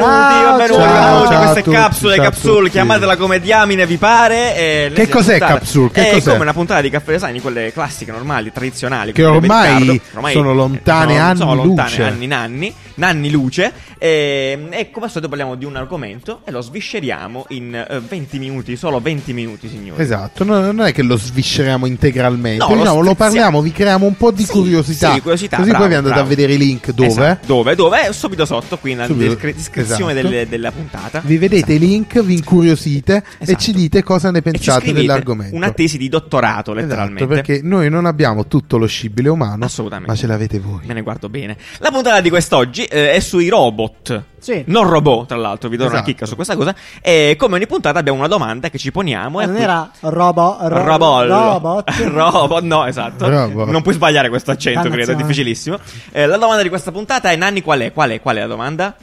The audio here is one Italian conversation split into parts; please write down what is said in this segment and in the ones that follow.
Ciao, benvenuti, Queste tutti, capsule, ciao capsule, tutti. chiamatela come diamine vi pare. eh, Che cos'è puntata. capsule? Che è cos'è? come una puntata di caffè design, quelle classiche, normali, tradizionali. Che ormai Riccardo. sono lontane sono- anni sono lontane luce. anni nanni, nanni luce. E, e come al solito parliamo di un argomento e lo svisceriamo in eh, 20 minuti, solo 20 minuti, signori. Esatto, no- non è che lo svisceriamo integralmente, No, lo diciamo, lo, strizziamo. parliamo, vi creiamo un po' di Sì, curiosità. sì, curiosità, Così bravo, poi vi andate bravo. a vedere i link dove. Esatto. Dove? Dove? Subito sotto, qui nella descrizione esatto. delle- della puntata. Vi vedete i link, vi incuriosite e Esatto. ci dite cosa ne E pensate dell'argomento. Una tesi di dottorato, Esatto, letteralmente. perché noi non abbiamo tutto lo scibile umano, Assolutamente. ma ce l'avete voi. Me ne guardo bene. La puntata di quest'oggi eh, è sui robot. Sì. Non robot, tra l'altro, vi do una Esatto. chicca su questa cosa. E come ogni puntata abbiamo una domanda che ci poniamo. e non cui- era robo, ro- Robot. robot. Robot, no, esatto. Robot. Non puoi sbagliare questo accento, credo, è Dannazione. difficilissimo. Eh, la domanda di questa puntata è: Nanni, qual è? Qual è? Qual è la domanda?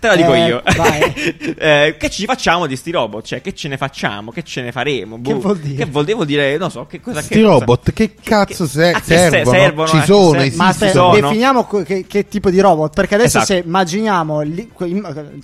Te la dico Eh, io. vai. Eh, che ci facciamo di sti robot? Cioè, che ce ne facciamo? Che ce ne faremo? Che Boh. vuol dire? Che vuol dire? Vuol dire, non so, che cosa Sti che cosa- robot, che cazzo se- che se- servono? servono, Ci che sono, se- Ma esistono. aspetta, sono. definiamo che, che tipo di robot. Perché adesso Esatto. se immaginiamo l'i-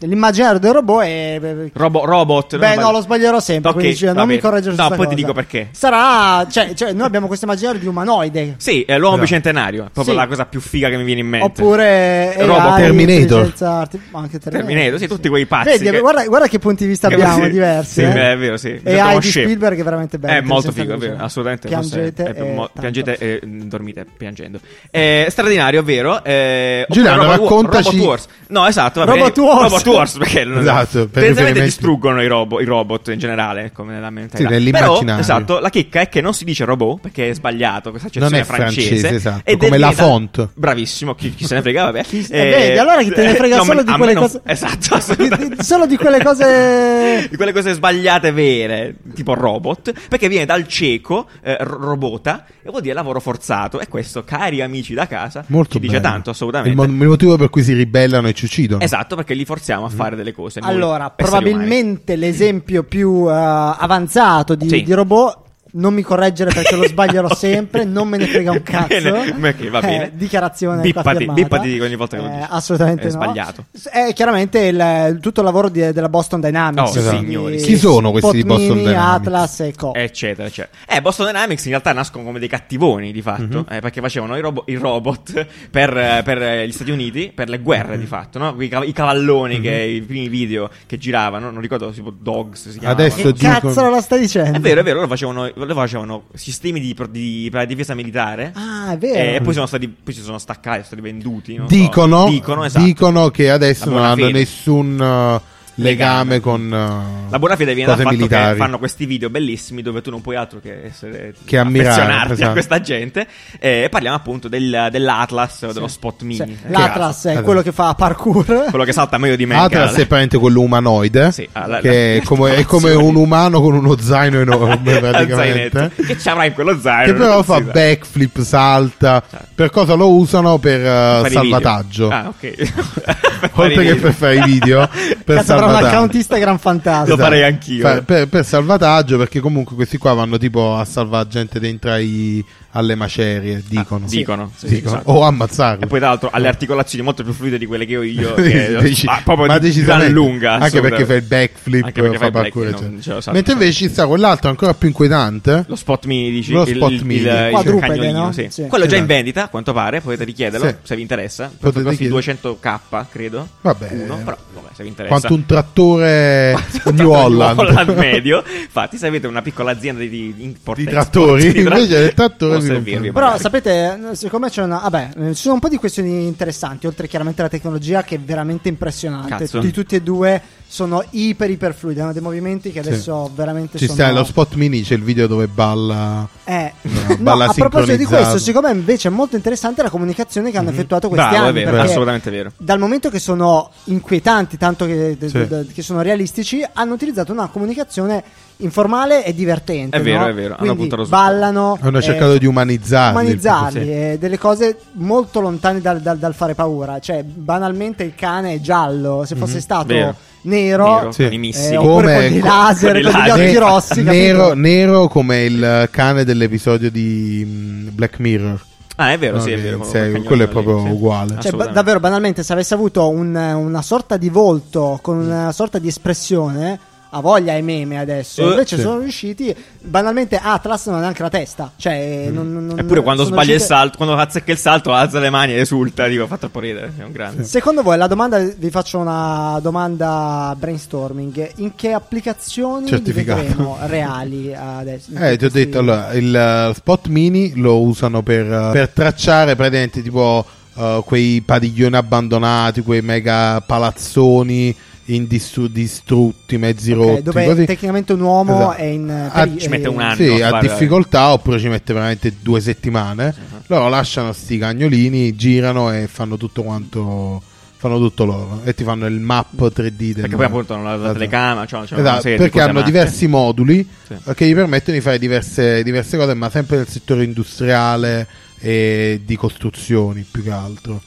l'immaginario del robot è. Robo- robot. Beh, no, lo sbaglierò sempre. Ok, quindi cioè, non mi correggere su No, poi ti cosa. dico perché. Sarà. Cioè, cioè, noi abbiamo questo immaginario di umanoide. Sì, è l'uomo No. bicentenario. Proprio Sì. la cosa più figa che mi viene in mente. Oppure. Robot AI, Terminator. arti- anche Terminator. Terminator, sì, tutti quei pazzi. Vedi, che- guarda, guarda che punti di vista che- abbiamo sì, diversi. Sì, eh. è vero, sì. E Sentiamo AI di scemo. Spielberg è veramente bello. È molto figo, è vero, assolutamente. Piangete. è- è e mo- piangete e mm, dormite piangendo. È straordinario, è vero. Eh, Giuliano, Robot raccontaci- Robot Wars. No, esatto. va Robot. Wars. Robot Wars, perché non- Esatto, per distruggono i, robo- i robot in generale, come nella mentalità. Sì, Però, nell'immaginario. esatto, la chicca è che non si dice robot, perché è sbagliato, questa Non accezione è francese, esatto, ed è come la font. Bravissimo, chi, chi se ne frega, vabbè. Chi- eh, vedi, allora chi te ne frega solo di quelle non- cose- Esatto, Di- assolutamente. di- solo di quelle cose. di quelle cose sbagliate vere, tipo robot, perché viene dal cieco, eh, ro- robota, e vuol dire lavoro forzato. E questo, cari amici da casa, Molto ci dice tanto, assolutamente. Il, mo- il motivo per cui si ribellano e ci uccidono. Esatto, perché li forziamo a Mm. fare delle cose. Allora, probabilmente l'esempio più eh, avanzato di, Sì. di robot. Non mi correggere perché lo sbaglierò sempre, non me ne frega un cazzo. Bene, ok, va bene. Eh, dichiarazione Bippati, bippati ogni volta che lo Eh, dici. Assolutamente È no. sbagliato. È chiaramente il- tutto il lavoro di- della Boston Dynamics. Oh, Esatto. signori, Chi sono questi di Boston Spot Mini, Dynamics? Atlas e Co. eccetera, eccetera. Eh, Boston Dynamics in realtà nascono come dei cattivoni di fatto, Mhm. eh, perché facevano i, robo- i robot per, eh, per, eh, gli Stati Uniti, per le guerre Mhm. di fatto, no? I, cav- i cavalloni che i primi video che giravano, non ricordo tipo Dogs si chiamavano. Adesso Che dicono- cazzo la stai dicendo? È vero, è vero, loro facevano, loro facevano sistemi di, pro- di- per la difesa militare. Ah, è vero. E poi, sono stati, poi si sono staccati, sono stati venduti. non so. Dicono, dicono, esatto. dicono che adesso non hanno fede. nessun uh, legame con uh, La buona fede viene dal cose fatto militari. che fanno questi video bellissimi dove tu non puoi altro che essere Che ammirare, esatto. a questa gente. Eh, E parliamo appunto del- dell'Atlas o dello Spot Mini. Sì, L'Atlas è Esatto. quello che fa parkour. quello che salta meglio di me. Atlas cara. è praticamente quello umanoide, Sì, ah, la- che la- è come, è come Sì. un umano con uno zaino enorme praticamente. Che ci avrà in quello zaino? Che però fa backflip, salta. Certo. Per cosa lo usano? Per uh, salvataggio. Ah, ok. Per fare i Oltre che per fare i video, per Cazzo, un salvataggio. account Instagram fantasma. Lo farei anch'io. Fa- per, per salvataggio, perché comunque questi qua vanno tipo a salvare gente dentro ai- alle macerie, dicono. Ah, dicono, sì, Dicono. esatto. O ammazzarli. E poi tra l'altro ha le articolazioni molto più fluide di quelle che ho io, che Dici- ah, proprio ma di gran decisamente. lunga. Anche perché assolutamente. fa il backflip, Anche perché fa parkour, back, lo sa, Mentre invece ci sta quell'altro ancora più inquietante. Lo spot mini, dici? Lo il, spot il, mini. il, il Quadrupede, cagnolino, no? sì. Sì. Quello è già in Esatto. vendita, a quanto pare. Potete richiederlo Sì. se vi interessa. Potete Costi chiedere. 200k, credo. Vabbè. Uno, però, vabbè, se vi interessa. Quanto un trattore New Holland. New Holland medio. Infatti, se avete una piccola azienda di, di import Di trattori, di tra- invece del trattore vi servirvi. Però sapete, secondo me c'è una. Vabbè, eh, ci sono un po' di questioni interessanti, oltre chiaramente alla tecnologia che è veramente impressionante. Cazzo. Di tutti e due sono iper iper fluidi, hanno dei movimenti che Sì. adesso veramente Ci sono. sta lo spot mini, c'è il video dove balla. Eh. No, a proposito di questo, secondo me invece è molto interessante la comunicazione che hanno effettuato questi Bravo, anni. è vero, assolutamente vero. Dal momento che sono inquietanti, tanto che, d- Sì. d- che sono realistici, hanno utilizzato una comunicazione informale e divertente. È vero, no? è vero, hanno Quindi su- ballano. Hanno eh, cercato di umanizzarli. umanizzarli, Sì. eh, delle cose molto lontane dal, dal- dal fare paura. Cioè, banalmente il cane è giallo, se fosse stato Vero. Nero, Nero, Sì. con i missili. eh, Come- con laser, con con gli occhi rossi, nero, nero come il cane dell'episodio di mm, Black Mirror. Ah, è vero, sì, è No, vero. cagnolino quello è lì, proprio sì. uguale. Cioè, ba- davvero, banalmente, se avesse avuto un- una sorta di volto con una sorta di espressione, ha voglia ai meme adesso. Eh, Invece sì. sono riusciti. Banalmente, Atlas non ha neanche la testa. Cioè, Mm. non, non- Eppure quando sbaglia il riusciti- salto, quando azzecca il salto, alza le mani e esulta. Dico, fa troppo ridere. È un grande. Secondo voi, la domanda, vi faccio una domanda brainstorming. In che applicazioni vedremo reali adesso? Eh, ti ho detto, allora, il eh, spot mini lo usano per, eh, per tracciare praticamente tipo eh, quei padiglioni abbandonati, quei mega palazzoni distrutti, mezzi Ok, rotti. dove così. tecnicamente un uomo Esatto. è in. Ah, peri- ci mette un eh, anno. Sì, a difficoltà oppure ci mette veramente due settimane. Uh-huh. Loro lasciano sti cagnolini, girano e fanno tutto quanto fanno tutto loro e ti fanno il map 3D del Perché poi appunto non ha la telecamera, cioè, una Esatto, perché hanno matte. diversi moduli Sì. eh, che gli permettono di fare diverse, diverse cose, ma sempre nel settore industriale e di costruzioni più che altro.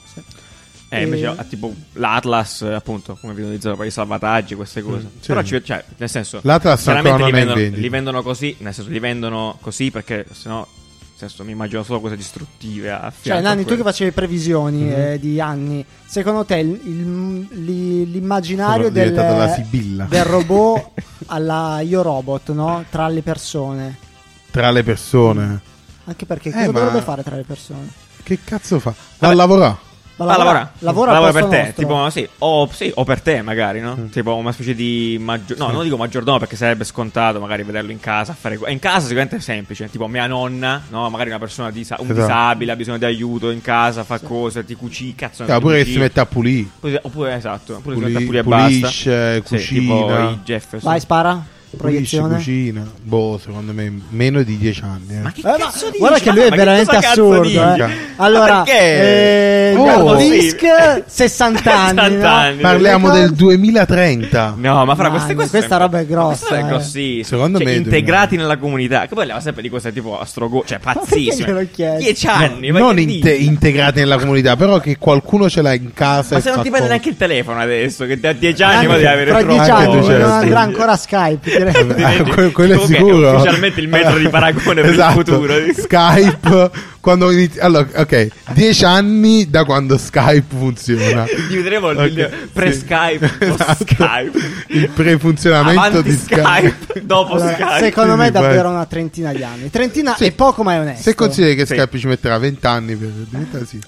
Eh, invece E- tipo l'Atlas, appunto, come vi utilizzato per i salvataggi, queste cose. Mm, sì. Però, ci- cioè, nel senso, L'Atlas chiaramente ancora li non è in vendono, li vendono così, nel senso, li vendono così perché sennò, nel senso, mi immagino solo cose distruttive Cioè, Nanni, tu che facevi previsioni Mhm. eh, di anni, secondo te il- il- li- l'immaginario del, del robot alla Io Robot, no? Tra le persone. Tra le persone. Anche perché Eh, cosa ma- dovrebbe fare tra le persone? Che cazzo fa? Va a lavorare. Ma lavora, lavora, lavora per te, nostro. tipo, sì o, sì, o per te magari, no? Mm. Tipo una specie di maggio- no, non dico maggiordomo perché sarebbe scontato magari vederlo in casa, a fare in casa sicuramente è semplice, tipo mia nonna, no? Magari una persona disa- un Esatto. disabile ha bisogno di aiuto in casa, fa cose, ti cucina, cazzo, Cioè, ti oppure che cucina. si mette a pulire. Oppure, esatto, oppure si Puli- mette a pulire e basta. pulisce, Sì, tipo cucina. i Jefferson. Vai, spara. Proiezione. cucina. Boh, secondo me meno di 10 anni. eh. Ma che Eh, ma- cazzo dici? guarda che lui Ma è veramente assurdo. eh. Ma Allora, perché? eh, Oh. Lisk, 60 anni. 60 no? anni. Parliamo Ecco. del 2030. No, ma fra queste cose questa roba è grossa, Questa è eh. grossissima. Secondo Cioè, me integrati nella comunità. Che poi leva sempre di cose tipo astrogo, cioè pazzissime. 10 anni, ma non inte- integrati nella comunità, però che qualcuno ce l'ha in casa. Ma se non ti prende neanche il telefono adesso, che da 10 anni poi devi avere troppo. 10 Anche anni tu, non certo. andrà ancora a Skype. Direi. Ah, que- quello è sicuro. ufficialmente il metro di paragone per il Esatto. futuro. Skype quando inizi- allora ok 10 anni da quando Skype funziona Divideremo il Ok, video pre-Skype, sì. post-Skype. il prefunzionamento Avanti di Skype, Skype, dopo Allora, Skype. secondo me è davvero una trentina di anni. Trentina Sì. è poco ma è onesto. se consideri che Sì. Skype ci metterà 20 anni per diventare sì.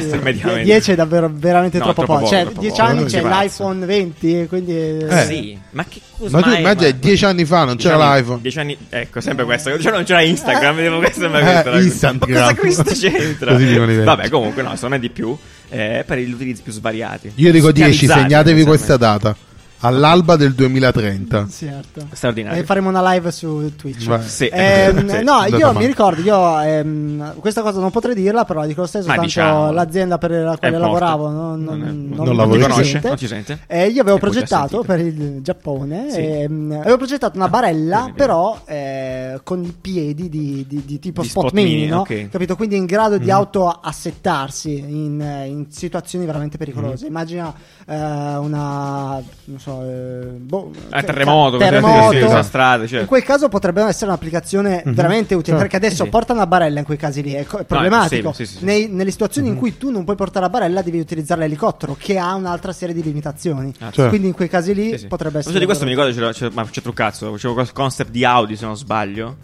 Sì, mediamente. 10 è davvero veramente No, troppo, troppo poco. Cioè, poco, 10 troppo anni c'è l'iPhone 20, quindi Eh. Sì, ma che cosa ma tu mai- 10 anni fa non c'era 10 anni- l'iPhone 10 anni, ecco, sempre questo. Cioè, non c'era Instagram, vedevo questo ma Eh, Instagram. Cosa questo c'entra? Vabbè, comunque no, secondo me di più eh, per gli utilizzi più svariati. io dico 10 Schiavizzati, segnatevi questa data all'alba del 2030 certo. Straordinario. E faremo una live su Twitch. Sì. Ehm, Sì. no, io mi ricordo, io ehm, questa cosa non potrei dirla, però dico lo stesso, Ma tanto diciamolo. l'azienda per la quale lavoravo non, non, Non non, non conosce? Non ci sente? Eh, io avevo E progettato per il Giappone, Sì. ehm, avevo progettato una barella, Vedi, però eh, con i piedi di, di- di tipo Di spot, spot mini, mini, no? ok. capito? Quindi in grado Mm. di autoassettarsi in, eh, in situazioni veramente pericolose. Mm. Immagina eh, una, non so, eh, boh, Eh, terremoto, cose terremoto. così, sulla strada, cioè. In quel caso potrebbe essere un'applicazione veramente utile Certo. perché adesso Sì. porta una barella in quei casi lì, è, co- è è problematico. sì, sì, sì. Nei- nelle situazioni in cui tu non puoi portare la barella devi utilizzare l'elicottero che ha un'altra serie di limitazioni. Ah, Certo. Quindi in quei casi lì Sì, sì. potrebbe essere... so di questo mi ricordo, c'era, c'era- ma c'è truccazzo, c'era un concept di Audi se non sbaglio.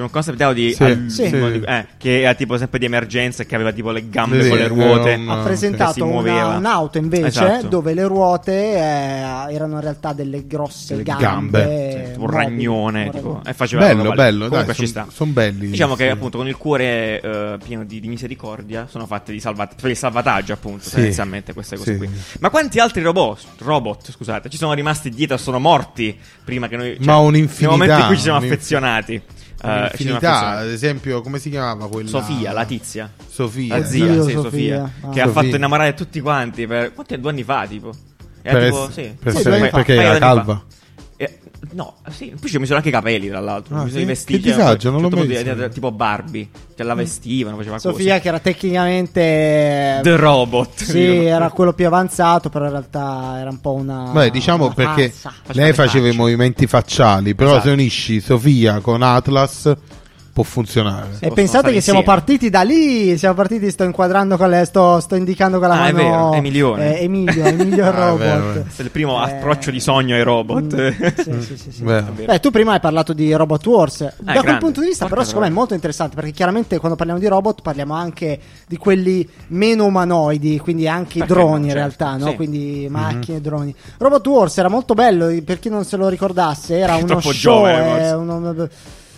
C'era un concept di Audi Sì, al- sì. di- eh, che era tipo sempre di emergenza e che aveva tipo le gambe Sì, con le ruote. un- ha presentato una- un'auto invece Esatto. dove le ruote eh, erano in realtà delle grosse Delle gambe, gambe. Sì, tipo un ragnone Un tipo, e faceva bello bello comunque dai sta son belli Diciamo che appunto con il cuore eh, pieno di, di misericordia sono fatte di salvat- per il salvataggio appunto Sì. tendenzialmente queste cose Sì. qui. Ma quanti altri robot, robot scusate, ci sono rimasti dietro, sono morti prima che noi... cioè, Ma un'infinità, Nel momento in cui ci siamo affezionati. Un'infinità, affezionati. ad esempio come si chiamava quella Sofia, la tizia. Sofia La zia, Oddio, sì, Sofia. Sofia, Ah. che ha Sofia. fatto innamorare tutti quanti per quanti due anni fa, tipo. Era Per tipo, ess- sì. per Sì, perché era d'anni fa. Eh, no, sì, poi ci ho messo anche i capelli, tra l'altro. Ah, mi sono sì? i vestiti. Che disagio, cioè, non l'ho mai visto. Tipo Barbie, che la vestivano, faceva Sofia cose. che era tecnicamente The Robot. sì, era quello più avanzato, però in realtà era un po' una Beh, diciamo una perché lei le faceva i movimenti facciali, però Esatto. se unisci Sofia con Atlas può funzionare. E pensate che siamo partiti da lì, siamo partiti, sto inquadrando con le, sto, sto indicando con la Ah, è mano vero, Emilione. eh, Emilio, Emilio il Ah, è robot. vero, è vero. È il primo Eh, approccio di sogno ai robot. Mm, sì, sì, sì, sì. Vero. Vero. Beh, tu prima hai parlato di Robot Wars. da quel punto di vista, Porca però, secondo me è molto interessante perché chiaramente quando parliamo di robot parliamo anche di quelli meno umanoidi, quindi anche i Perché droni no, in certo, realtà, no? sì. quindi macchine e droni. Robot Wars era molto bello, per chi non se lo ricordasse, era È uno show. giovane, eh, uno-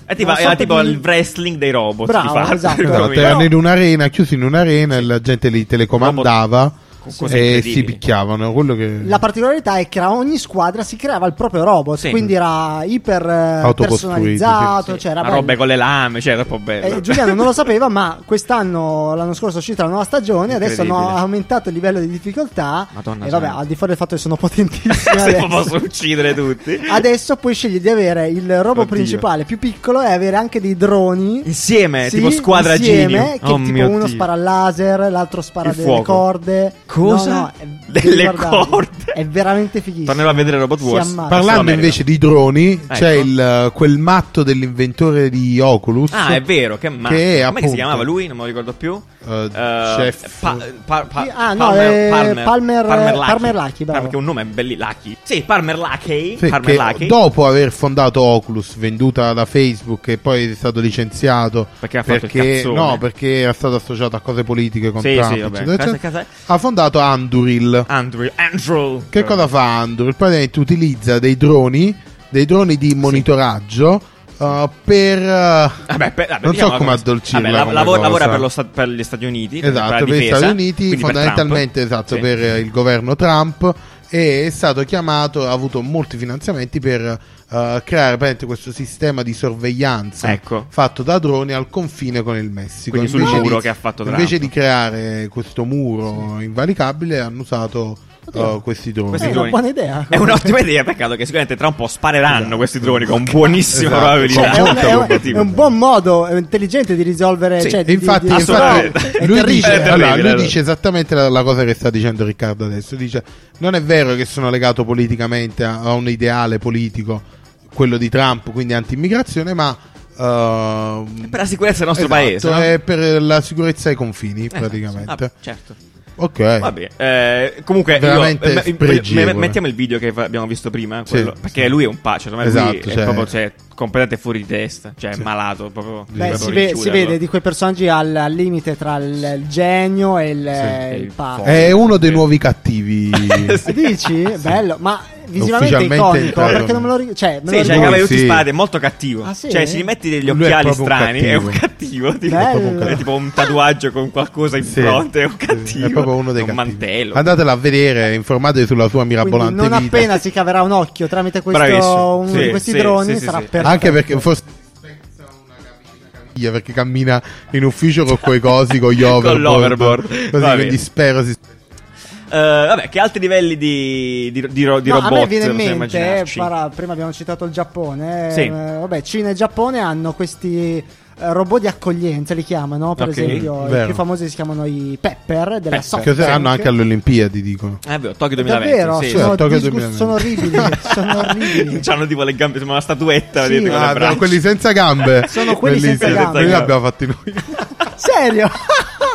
È tipo, una era tipo di- il wrestling dei robot. Bravo, esatto. Esatto, erano in un'arena, chiusi in un'arena e la gente li telecomandava cose e si picchiavano. Quello che... La particolarità è che a ogni squadra si creava il proprio robot, Sì. quindi era iper eh, personalizzato. Sì, Cioè era robe con le lame, cioè, è troppo bello. Eh, Giuliano non lo sapeva, ma quest'anno, l'anno scorso è uscita la nuova stagione. Adesso hanno aumentato il livello di difficoltà. Madonna e vabbè, santa. al di fuori del fatto che sono potentissimi. Se adesso. posso uccidere tutti. Adesso puoi scegliere di avere il robot Oddio. principale più piccolo e avere anche dei droni. Insieme, Sì, tipo squadra insieme, genio. Che Oh tipo mio uno Dio. spara il laser, l'altro spara Il delle fuoco. corde. Cosa? No, no, è- Delle corde. È veramente fighissimo. Tornerò a vedere Robot Wars. ammazza. Parlando invece di droni, c'è Ecco. il, quel matto dell'inventore di Oculus. Ah, è vero, che ma Che Come che appunto- si chiamava lui? Non me lo ricordo più. Eh, Eh, chef- Pa- pa- pa- Sì, ah, no, è Palmer- Palmer Lucky, bravo. Perché un nome è belli Lucky. Sì, Palmer Lucky. Sì, Palmer Lucky. dopo aver fondato Oculus, venduta da Facebook e poi è stato licenziato Perché ha fatto il perché, no, perché era stato associato a cose politiche con Sì, Trump, sì, vabbè. eccetera, Casa- eccetera, casa- ha fondato Anduril. Andrew. Andrew. Che cosa fa Anduril? Praticamente utilizza dei droni, dei droni di monitoraggio uh, per uh, Vabbè, per- vabbè, non so come addolcirla vabbè, come lavora, lavora per, lo sta- per gli Stati Uniti. Esatto, per per gli Stati Uniti, per fondamentalmente Trump. esatto, Sì. per il governo Trump e è stato chiamato, ha avuto molti finanziamenti per eh, creare praticamente questo sistema di sorveglianza Ecco. fatto da droni al confine con il Messico. Quindi sul Invece muro di- che ha fatto Trump. Invece di creare questo muro invalicabile hanno usato Oddio. eh, questi droni. Questi È una buona idea. È un'ottima idea, peccato che sicuramente tra un po' spareranno Esatto. questi droni con buonissima Esatto. probabilità. Cioè, è, un, è un- probabilmente. è un buon modo intelligente di risolvere. Sì, cioè, di- infatti, di- infatti lui, dice, allora, lui dice esattamente la, la cosa che sta dicendo Riccardo adesso. Dice: Non è vero che sono legato politicamente a, a un ideale politico, quello di Trump, quindi anti-immigrazione, ma. ehm, Per la sicurezza del nostro esatto, paese. no? è per la sicurezza ai confini, Eh, praticamente. vabbè, certo. Ok. Vabbè, eh, comunque io- Veramente eh, me- spregevole. me- mettiamo il video che abbiamo visto prima, Sì, quello- sì. perché lui è un secondo me lui Esatto, è cioè- proprio cioè, completamente fuori di testa, cioè Sì. malato, proprio. Beh, proprio si, ve- si vede di quei personaggi al, al limite tra il, il genio e il, Sì, il il pazzo. È uno dei Sì. nuovi cattivi. Eh, Dici? Bello, ma visivamente è Ufficialmente iconico entrato. perché non me lo ricordo. Cioè, me Sì, capelli tutti Sì. sparati, è molto cattivo. Ah, sì? Cioè, se gli metti degli Lui è occhiali un strani, è un cattivo. Tipo, proprio un cattivo. È tipo un tatuaggio con qualcosa in Sì, fronte, è un cattivo. È proprio uno dei un cattivi. mantello. Andatela a vedere, informatevi sulla sua Quindi mirabolante non vita. appena si caverà un occhio tramite questo, uno Sì, di questi sì, droni sarà sì. perfetto. Anche perché forse spezza una caviglia perché cammina in ufficio con quei cosi, con gli overboard. l'overboard. Così, quindi spero si Eh, vabbè, che altri livelli di, di, di, ro- di No, robot a me viene in mente, para- prima abbiamo citato il Giappone, eh, Sì. eh, vabbè, Cina e Giappone hanno questi eh, robot di accoglienza, li chiamano, per Ok, esempio, i vero. più famosi si chiamano i Pepper della Pepper. Che hanno Tank. anche alle Olimpiadi, dicono. Eh, vero, Tokyo 2020. Davvero, sì. sono, Tokyo disgust- 2020. sono orribili, sono orribili. C'hanno tipo le gambe, sembra una statuetta. Sì, Ah, braccia. quelli senza gambe. Sono quelli senza Bellissimi. gambe. Noi li abbiamo fatti noi. Serio?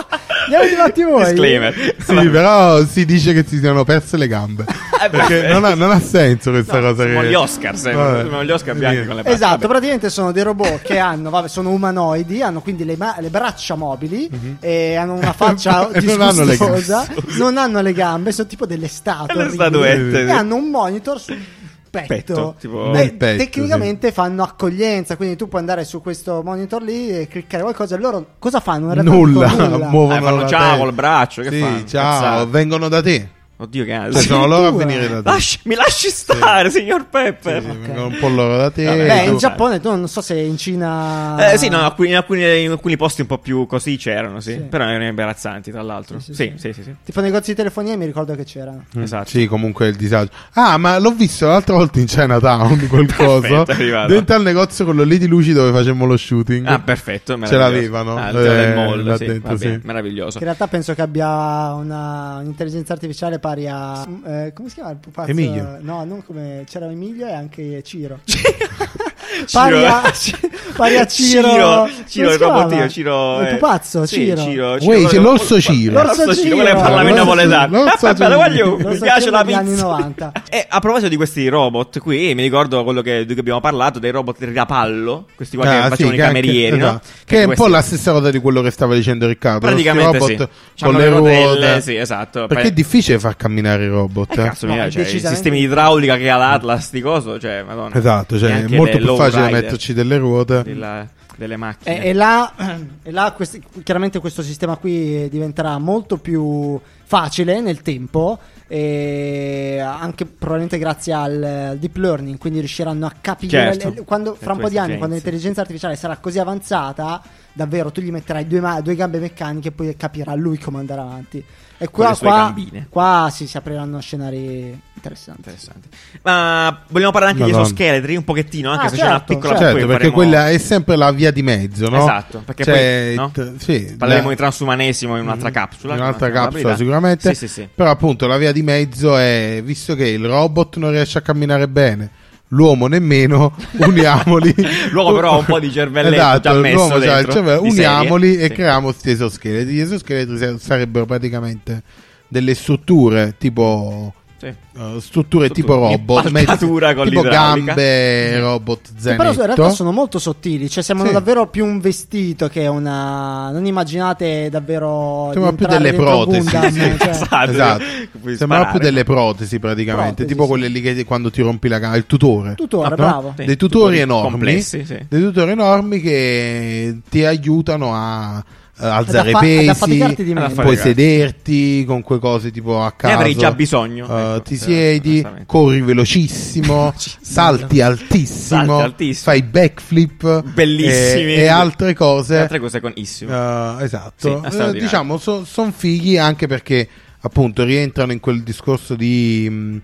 Li avete fatti voi? Disclaimer. sì, però si dice che si siano perse le gambe. Eh, Perché non ha, non ha senso questa No, cosa. siamo che... gli Oscar. Vabbè. Sembrano gli Oscar bianchi con le braccia. Esatto, Vabbè. praticamente sono dei robot che hanno, vabbè, sono umanoidi, hanno quindi le, ma- le braccia mobili e hanno una faccia non hanno le disgustosa, non hanno le gambe, sono tipo delle statue Le orribili. statuette. e hanno un monitor sul petto. Petto, tipo- E Nel petto, tecnicamente fanno accoglienza, quindi tu puoi andare su questo monitor lì e cliccare qualcosa e loro cosa fanno? In realtà Nulla, nulla. muovono Eh, fanno la ciao testa. col braccio, che Sì, fanno? ciao, Cazzate. vengono da te. Oddio che Cioè, sono loro a venire da te. Lasci- mi lasci stare, signor Sì, Pepper. sì, vengono un po' loro da te. Vabbè, Beh, tu- in Giappone tu non so se in Cina Eh, sì, no, in alcuni, in alcuni posti un po' più così c'erano, sì. Sì. Però erano imbarazzanti, tra l'altro. Sì, Sì, sì, sì, sì. sì. tipo negozi di telefonia mi ricordo che c'erano. Mm, Esatto. Sì, comunque il disagio. Ah, ma l'ho visto l'altra volta in Chinatown, quel coso. Perfetto, è arrivato. Dentro al negozio quello lì di luci dove facevamo lo shooting. Ah, perfetto. Ce l'avevano, Ah, eh, del mall, là sì, dentro, va bene, sì. meraviglioso. Che in realtà penso che abbia una un'intelligenza artificiale pari a. eh, come si chiama il pupazzo? Emilio. No, non come. C'era Emilio e anche Ciro. pari a, pari a Ciro. Ciro, Ciro il robotino, Ciro. Il eh, pupazzo, sì, Ciro. Ciro. Uè, c'è l'orso Ciro. L'orso Ciro, quello che Ciro. parlava in L'orso- napoletano. Ciro. voglio, mi piace la Ciro pizza. 90. E a proposito di questi robot qui, mi ricordo quello che, di cui abbiamo parlato, dei robot rapallo, questi qua che Ah, facevano sì, i che anche- camerieri, no? esatto. Che è un po' la stessa cosa di quello che stava dicendo Riccardo. Praticamente sì. robot C'hanno con le rotelle, ruote. sì, esatto. Perché è difficile far camminare i robot. eh, eh. cazzo, No, mia, è cioè, i sistemi di idraulica che ha l'Atlas, sti coso, cioè, madonna. Esatto, cioè è anche molto più facile rider metterci delle ruote. della- delle macchine. E, e là, e là questi- chiaramente questo sistema qui diventerà molto più facile nel tempo e anche probabilmente grazie al, al deep learning quindi riusciranno a capire Certo. le- quando, fra un po' di anni quando l'intelligenza artificiale sarà così avanzata davvero tu gli metterai due, ma- due gambe meccaniche e poi capirà lui come andare avanti e qua, qua, qua sì, si apriranno scenari interessanti Interessante. Ma vogliamo parlare anche Madonna. di esoscheletri un pochettino, anche Ah, se c'è una certo, piccola certo. Certo, poi perché faremo- quella è sempre la via di mezzo, no? Esatto, perché Cioè, poi no? t- sì, parleremo la- di transumanesimo in un'altra capsula. in un'altra capsula sicuramente. Sì, sì, sì. Però appunto la via di mezzo è, visto che il robot non riesce a camminare bene, l'uomo nemmeno, uniamoli. L'uomo però ha un po' di cervelletto esatto, già messo dentro, cervello, serie. uniamoli e Sì. creiamo questi esoscheletri. Gli esoscheletri sa- sarebbero praticamente delle strutture tipo Sì. eh, strutture tipo robot, con tipo gambe robot Che però in realtà zenetto. sono molto sottili, cioè sembrano Sì. davvero più un vestito che una. Non immaginate davvero. Sembrano più delle protesi. Gundam, Sì, cioè. Esatto. Esatto. Sembrano più delle protesi praticamente, Protesi, tipo sì. quelle lì che quando ti rompi la gamba, il tutore. Tutore, No? bravo. Sì, Dei tutori tutori enormi, complessi, sì. dei tutori enormi che ti aiutano a alzare affa- ad pesi, di affare- puoi sederti con quelle cose tipo a Ne caso. avrei già bisogno. Eh, ecco, ti eh, siedi, corri velocissimo, salti altissimo, Salti altissimo. fai backflip Bellissimi. e, e altre cose. Altre cose con issimo. Eh, Sì, esatto, Eh, straordinario. diciamo sono fighi anche perché appunto rientrano in quel discorso di mh,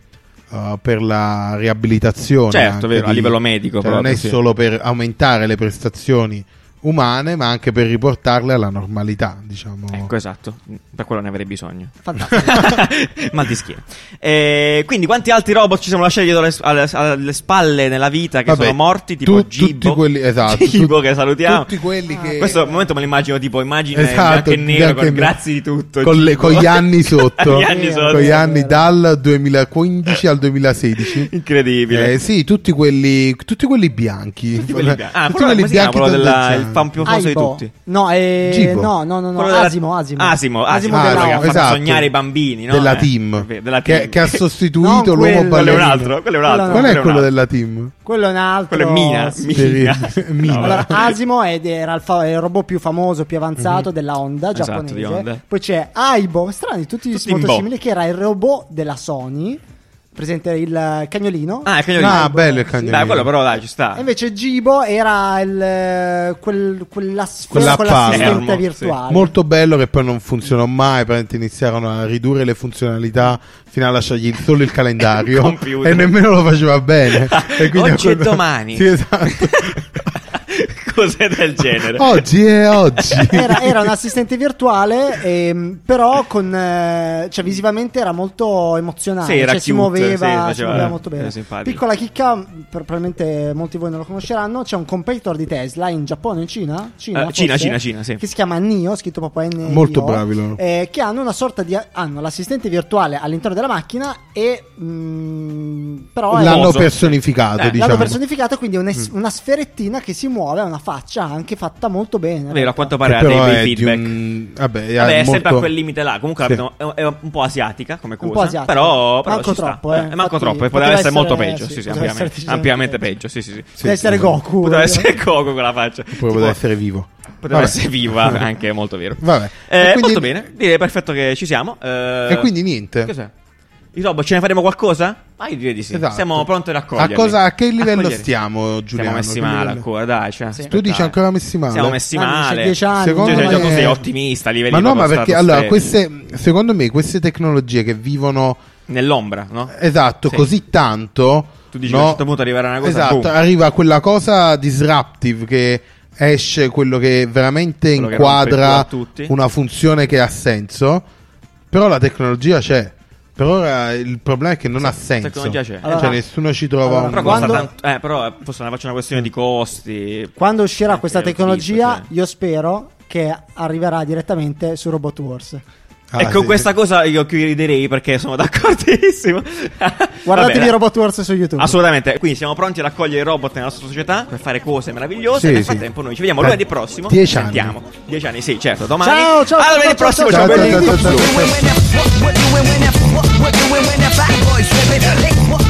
uh, per la riabilitazione. Certo, vero, a di- livello medico cioè, non proprio, è sì. solo per aumentare le prestazioni umane, ma anche per riportarle alla normalità, diciamo. Ecco, esatto. Per quello ne avrei bisogno. Fantastico. Mal di schiena. Eh, quindi, quanti altri robot ci siamo lasciati dietro le, alle, alle spalle nella vita che Vabbè, sono morti? Tipo tu- Gibbo. tutti quelli, esatto, Gibbo che salutiamo. Tutti quelli che Questo momento me lo immagino tipo immagine Esatto, bianco e nero bianco con grazie di tutto. con, le- con gli anni sotto, gli anni sotto. con gli anni dal 2015 al 2016. Incredibile. Eh, sì, tutti quelli, tutti quelli bianchi. Tutti quelli bianchi. Ah, Tutti quelli come si chiama? bianchi quello della, il tondeggianti. fan più famoso di tutti. No, eh, no, no, no, no, Quello della- Asimo, Asimo. Asimo, Asimo, Asimo Ah, della che fatto esatto. sognare i bambini, no? della Eh, team, della che, team. che ha sostituito l'uomo quello. Quello è un ballerino. altro, quello è un altro. Qual è un quello della team? Quello è un altro. Quello è Mina. sì. Mina. No, Allora. Asimo ed era il, fa- il robot più famoso, più avanzato della Honda Esatto, giapponese. Poi c'è Aibo, strani, tutti, Tutti molto simili, che era il robot della Sony. Presente il cagnolino. Ah, il cagnolino. Ah, bello il cagnolino. Dai, quello però dai, ci sta. E invece Gibo era il, eh, quel, quella Quella sfera con l'assistente virtuale. Molto bello che poi non funzionò mai, praticamente iniziarono a ridurre le funzionalità fino a lasciargli solo il calendario Computer. e nemmeno lo faceva bene. E quindi Oggi a e quel- domani. Sì, esatto. Cose del genere. oggi è oggi. Era, era un assistente virtuale, ehm, però con, eh, cioè, visivamente era molto emozionante. Sì, era cioè, si cute, muoveva, sì, faceva- si muoveva molto bene. simpatico. Piccola chicca, probabilmente molti di voi non lo conosceranno. C'è un competitor di Tesla in Giappone, in Cina? Cina, Eh, Cina, forse? Cina, Cina, sì. Che si chiama NIO, scritto proprio N. Molto bravi loro. Eh, che hanno una sorta di. hanno l'assistente virtuale all'interno della macchina e. mm, però è- L'hanno personificato, Eh, l'hanno diciamo. L'hanno personificato, quindi è una, una sferettina che si muove, ha una faccia anche fatta molto bene. Vero, a quanto pare ha dei bei feedback. un- Vabbè, è, Vabbè, è molto- sempre a quel limite là. Comunque Sì. è, un po' asiatica come cosa. Un po' asiatica. Però, però Manco troppo, eh. Eh, manco Infatti, troppo. e poteva Poteva essere molto essere- peggio. sì, Sì, sì, poteva ampiamente, essere ampiamente peggio. Sì, sì, sì. Sì, Deve essere sì. Goku. Poteva eh. essere Coco con la faccia. Poteva Tipo, essere vivo. poteva Vabbè. essere viva, anche molto vero. Vabbè. Eh, quindi- Molto bene, direi perfetto che ci siamo. Eh, E quindi niente. Cos'è? I robot ce ne faremo qualcosa? Ah, io direi di sì. Esatto. Siamo pronti ad A, accoglierli. cosa, a che livello Accoglierli. stiamo, Giuliano? Siamo messi Che male livello? ancora, dai. Cioè, Sì. Tu dici ancora messi male? Siamo messi Ah, dice male. 10 anni. Secondo Cioè, me- tu sei ottimista a livelli Ma no, ma perché allora queste, secondo me, queste tecnologie che vivono Nell'ombra, no? esatto Sì. così tanto, Tu dici no? che a un certo punto arriverà una cosa esatto, boom. arriva quella cosa disruptive che esce quello che veramente Quello che inquadra a tutti. una funzione che ha senso. Però la tecnologia c'è. Per ora il problema è che non ha senso. tecnologia c'è. Allora- cioè, nessuno ci trova allora, un. Però Quando- tanto. Eh, però forse ne faccio una questione di costi. Quando uscirà Anche questa nel tecnologia, tipo, cioè. io spero che arriverà direttamente su Robot Wars. Ah, con sì. questa cosa io qui riderei perché sono d'accordissimo. Guardatevi Robot Wars su YouTube. Assolutamente. Quindi siamo pronti ad accogliere i robot nella nostra società per fare cose meravigliose. Sì, nel frattempo, noi ci vediamo Beh, lunedì eh, prossimo. Dieci sentiamo. anni. Dieci anni, sì, certo. Domani. Ciao, ciao. A ah, lunedì prossimo. Ciao, ciao, ciao, ciao, ciao, ciao, ciao.